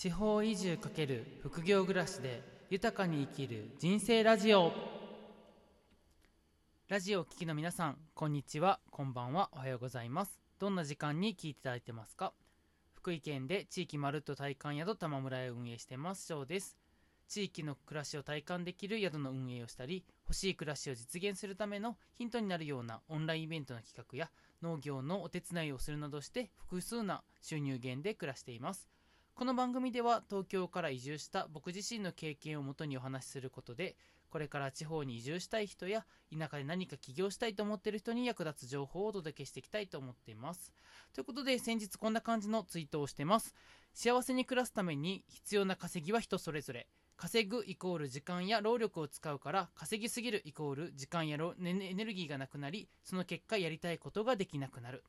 地方移住×副業暮らしで豊かに生きる人生ラジオ。ラジオを聴きの皆さんこんにちはこんばんはおはようございます。どんな時間に聞いていただいてますか？福井県で地域まるっと体感宿玉村へ運営してます翔です。地域の暮らしを体感できる宿の運営をしたり欲しい暮らしを実現するためのヒントになるようなオンラインイベントの企画や農業のお手伝いをするなどして複数な収入源で暮らしています。この番組では東京から移住した僕自身の経験をもとにお話しすることでこれから地方に移住したい人や田舎で何か起業したいと思っている人に役立つ情報をお届けしていきたいと思っています。ということで先日こんな感じのツイートをしてます。幸せに暮らすために必要な稼ぎは人それぞれ。稼ぐイコール時間や労力を使うから稼ぎすぎるイコール時間やエネルギーがなくなりその結果やりたいことができなくなる。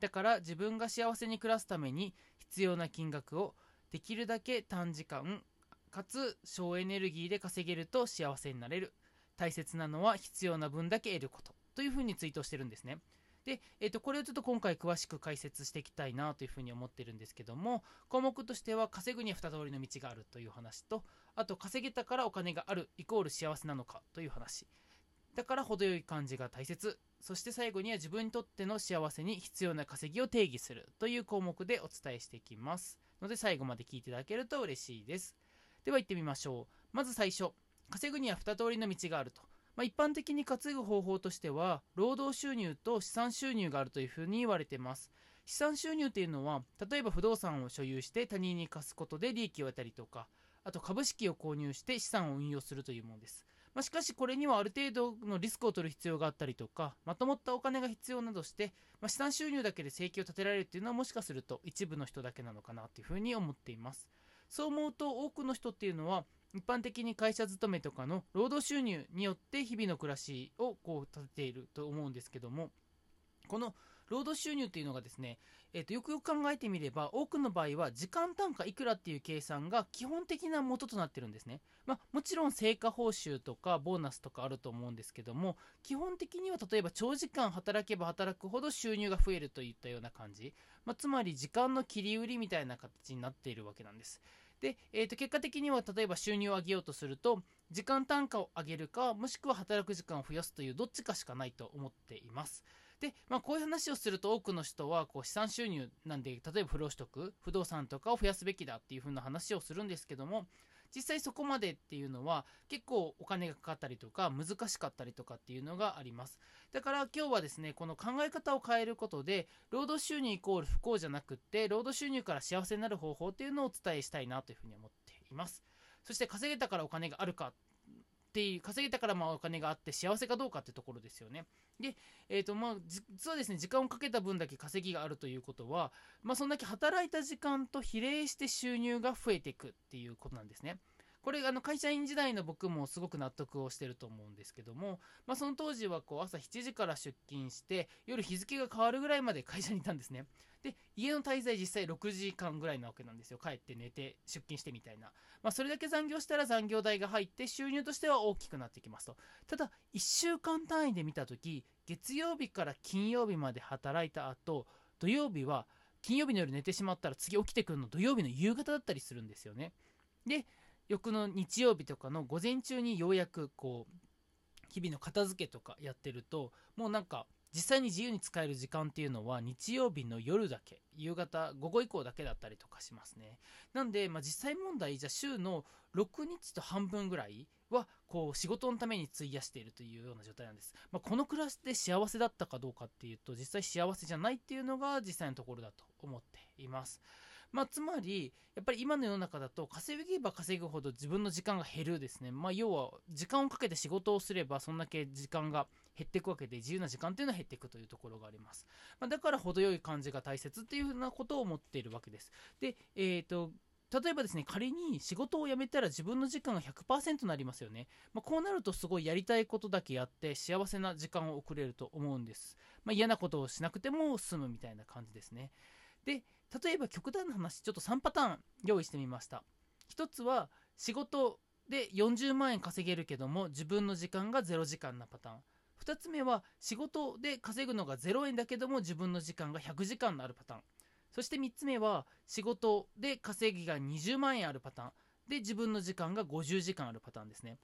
だから自分が幸せに暮らすために必要な金額をできるだけ短時間かつ省エネルギーで稼げると幸せになれる。大切なのは必要な分だけ得ること。というふうにツイートしてるんですね。で、えー、とこれをちょっと今回詳しく解説していきたいなというふうに思ってるんですけども項目としては稼ぐには2通りの道があるという話とあと稼げたからお金があるイコール幸せなのかという話。だから程よい感じが大切。そして最後には自分にとっての幸せに必要な稼ぎを定義するという項目でお伝えしていきます。ので最後まで聞いていただけると嬉しいです。では行ってみましょう。まず最初稼ぐには2通りの道があると。まあ、一般的に稼ぐ方法としては労働収入と資産収入があるというふうに言われています。資産収入っていうのは例えば不動産を所有して他人に貸すことで利益を得たりとかあと株式を購入して資産を運用するというものです。まあ、しかしこれにはある程度のリスクを取る必要があったりとかまとまったお金が必要などして、まあ、資産収入だけで生計を立てられるっていうのはもしかすると一部の人だけなのかなというふうに思っています。そう思うと多くの人っていうのは一般的に会社勤めとかの労働収入によって日々の暮らしをこう立てていると思うんですけどもこの労働収入っていうのがですね、えー、とよくよく考えてみれば多くの場合は時間単価いくらっていう計算が基本的な元となってるんですね、まあ、もちろん成果報酬とかボーナスとかあると思うんですけども基本的には例えば長時間働けば働くほど収入が増えるといったような感じ、まあ、つまり時間の切り売りみたいな形になっているわけなんです。で、えー、と結果的には例えば収入を上げようとすると時間単価を上げるかもしくは働く時間を増やすというどっちかしかないと思っています。で、まあ、こういう話をすると多くの人はこう資産収入なんで例えば不労取得不動産とかを増やすべきだっていう風な話をするんですけども実際そこまでっていうのは結構お金がかかったりとか難しかったりとかっていうのがあります。だから今日はですねこの考え方を変えることで労働収入イコール不幸じゃなくって労働収入から幸せになる方法っていうのをお伝えしたいなというふうに思っています。そして稼げたからお金があるかっていう稼げたからまあお金があって幸せかどうかってところですよね。で、えーとまあ、実はですね時間をかけた分だけ稼ぎがあるということは、まあ、そんだけ働いた時間と比例して収入が増えていくっていうことなんですね。これあの会社員時代の僕もすごく納得をしてると思うんですけども、まあ、その当時はこう朝7時から出勤して夜日付が変わるぐらいまで会社にいたんですね。で家の滞在実際6時間ぐらいなわけなんですよ。帰って寝て出勤してみたいな、まあ、それだけ残業したら残業代が入って収入としては大きくなってきますと。ただ1週間単位で見た時月曜日から金曜日まで働いた後土曜日は金曜日の夜寝てしまったら次起きてくるの土曜日の夕方だったりするんですよね。で翌の日曜日とかの午前中にようやくこう日々の片付けとかやってるともうなんか実際に自由に使える時間っていうのは日曜日の夜だけ夕方午後以降だけだったりとかしますね。なんで、まあ、実際問題じゃ週の6日と半分ぐらいはこう仕事のために費やしているというような状態なんです、まあ、この暮らしで幸せだったかどうかっていうと実際幸せじゃないっていうのが実際のところだと思っています。まあ、つまり、やっぱり今の世の中だと、稼げば稼ぐほど自分の時間が減るですね。まあ、要は、時間をかけて仕事をすれば、そんだけ時間が減っていくわけで、自由な時間っていうのは減っていくというところがあります。まあ、だから、程よい感じが大切っていうふうなことを思っているわけです。で、えっ、ー、と、例えばですね、仮に仕事を辞めたら自分の時間が100%になりますよね。まあ、こうなるとすごいやりたいことだけやって幸せな時間を送れると思うんです。まあ、嫌なことをしなくても済むみたいな感じですね。で、例えば極端な話、ちょっと3パターン用意してみました。1つは仕事で40万円稼げるけども自分の時間が0時間なパターン。2つ目は仕事で稼ぐのが0円だけども自分の時間が100時間のあるパターン。そして3つ目は仕事で稼ぎが20万円あるパターンで自分の時間が50時間あるパターンですね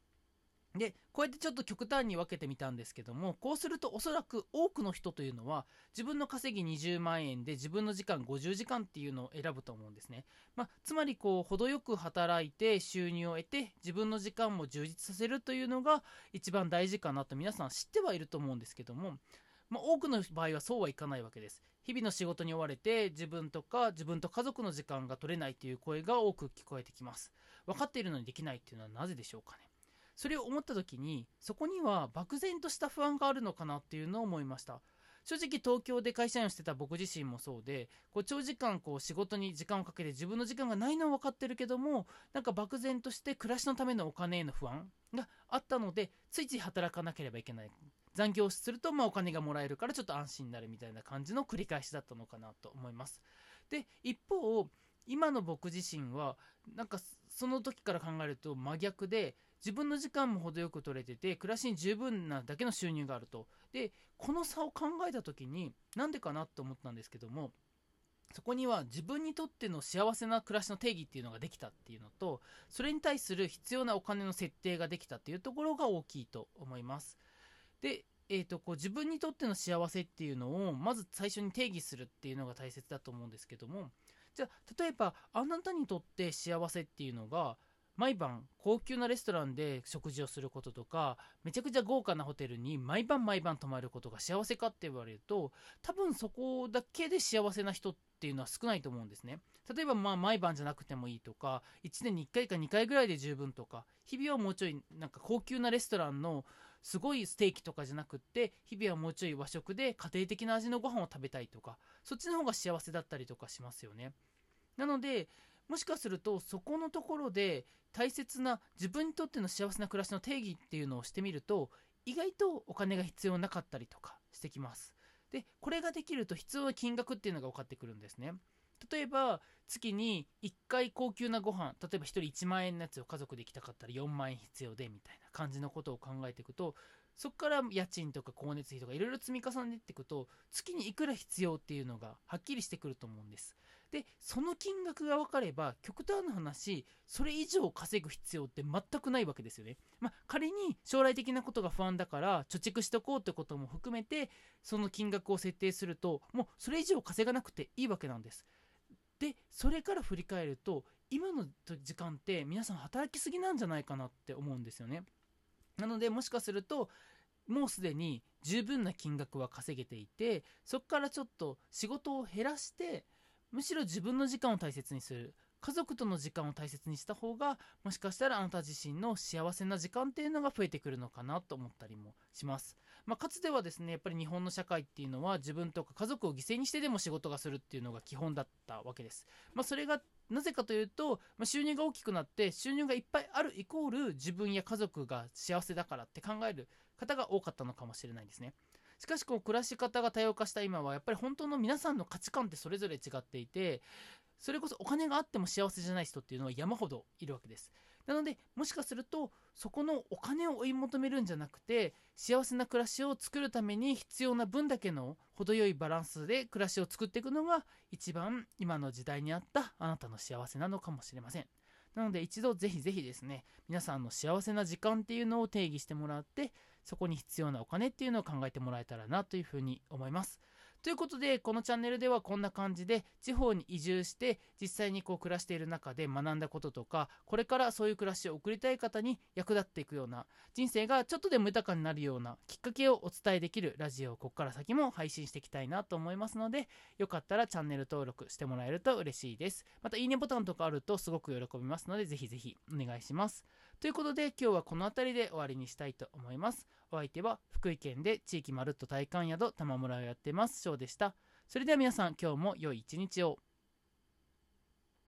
でこうやってちょっと極端に分けてみたんですけどもこうするとおそらく多くの人というのは自分の稼ぎ20万円で自分の時間50時間っていうのを選ぶと思うんですね、まあ、つまりこう程よく働いて収入を得て自分の時間も充実させるというのが一番大事かなと皆さん知ってはいると思うんですけども、まあ、多くの場合はそうはいかないわけです。日々の仕事に追われて自分とか自分と家族の時間が取れないという声が多く聞こえてきます。分かっているのにできないっていうのはなぜでしょうかね。それを思った時にそこには漠然とした不安があるのかなっていうのを思いました。正直東京で会社員をしてた僕自身もそうでこう長時間こう仕事に時間をかけて自分の時間がないのは分かってるけどもなんか漠然として暮らしのためのお金への不安があったのでついつい働かなければいけない。残業するとまあお金がもらえるからちょっと安心になるみたいな感じの繰り返しだったのかなと思います。で一方今の僕自身はなんかその時から考えると真逆で自分の時間も程よく取れてて暮らしに十分なだけの収入があると。でこの差を考えた時になんでかなと思ったんですけどもそこには自分にとっての幸せな暮らしの定義っていうのができたっていうのとそれに対する必要なお金の設定ができたっていうところが大きいと思います。でえーと、こう自分にとっての幸せっていうのをまず最初に定義するっていうのが大切だと思うんですけどもじゃあ例えばあなたにとって幸せっていうのが毎晩高級なレストランで食事をすることとかめちゃくちゃ豪華なホテルに毎晩毎晩泊まることが幸せかって言われると多分そこだけで幸せな人っていうのは少ないと思うんですね。例えばまあ毎晩じゃなくてもいいとか1年に1回か2回ぐらいで十分とか日々はもうちょいなんか高級なレストランのすごいステーキとかじゃなくって日々はもうちょい和食で家庭的な味のご飯を食べたいとかそっちの方が幸せだったりとかしますよね。なのでもしかするとそこのところで大切な自分にとっての幸せな暮らしの定義っていうのをしてみると意外とお金が必要なかったりとかしてきます。でこれができると必要な金額っていうのが分かってくるんですね。例えば月に1回高級なご飯例えば1人1万円のやつを家族で行きたかったら4万円必要でみたいな感じのことを考えていくとそこから家賃とか光熱費とかいろいろ積み重ねていくと月にいくら必要っていうのがはっきりしてくると思うんです。でその金額が分かれば極端な話それ以上稼ぐ必要って全くないわけですよね、まあ、仮に将来的なことが不安だから貯蓄しとこうってことも含めてその金額を設定するともうそれ以上稼がなくていいわけなんです。でそれから振り返ると今の時間って皆さん働きすぎなんじゃないかなって思うんですよね。なのでもしかするともうすでに十分な金額は稼げていてそこからちょっと仕事を減らしてむしろ自分の時間を大切にする。家族との時間を大切にした方がもしかしたらあなた自身の幸せな時間っていうのが増えてくるのかなと思ったりもします、まあ、かつてはですねやっぱり日本の社会っていうのは自分とか家族を犠牲にしてでも仕事がするっていうのが基本だったわけです、まあ、それがなぜかというと、まあ、収入が大きくなって収入がいっぱいあるイコール自分や家族が幸せだからって考える方が多かったのかもしれないですね。しかしこう暮らし方が多様化した今はやっぱり本当の皆さんの価値観ってそれぞれ違っていてそれこそお金があっても幸せじゃない人っていうのは山ほどいるわけですなのでもしかするとそこのお金を追い求めるんじゃなくて幸せな暮らしを作るために必要な分だけの程よいバランスで暮らしを作っていくのが一番今の時代に合ったあなたの幸せなのかもしれませんなので一度ぜひぜひですね皆さんの幸せな時間っていうのを定義してもらってそこに必要なお金っていうのを考えてもらえたらなというふうに思います。ということで、このチャンネルではこんな感じで、地方に移住して、実際にこう暮らしている中で学んだこととか、これからそういう暮らしを送りたい方に役立っていくような、人生がちょっとでも豊かになるようなきっかけをお伝えできるラジオをここから先も配信していきたいなと思いますので、よかったらチャンネル登録してもらえると嬉しいです。また、いいねボタンとかあるとすごく喜びますので、ぜひぜひお願いします。ということで今日はこの辺りで終わりにしたいと思います。お相手は福井県で地域まるっと体感宿玉村をやってます翔でした。それでは皆さん今日も良い一日を。